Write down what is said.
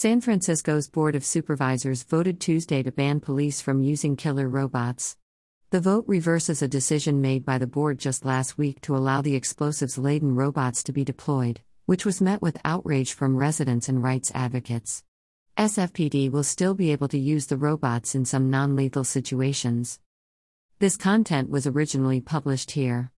San Francisco's Board of Supervisors voted Tuesday to ban police from using killer robots. The vote reverses a decision made by the board just last week to allow the explosives laden robots to be deployed, which was met with outrage from residents and rights advocates. SFPD will still be able to use the robots in some non lethal situations. This content was originally published here.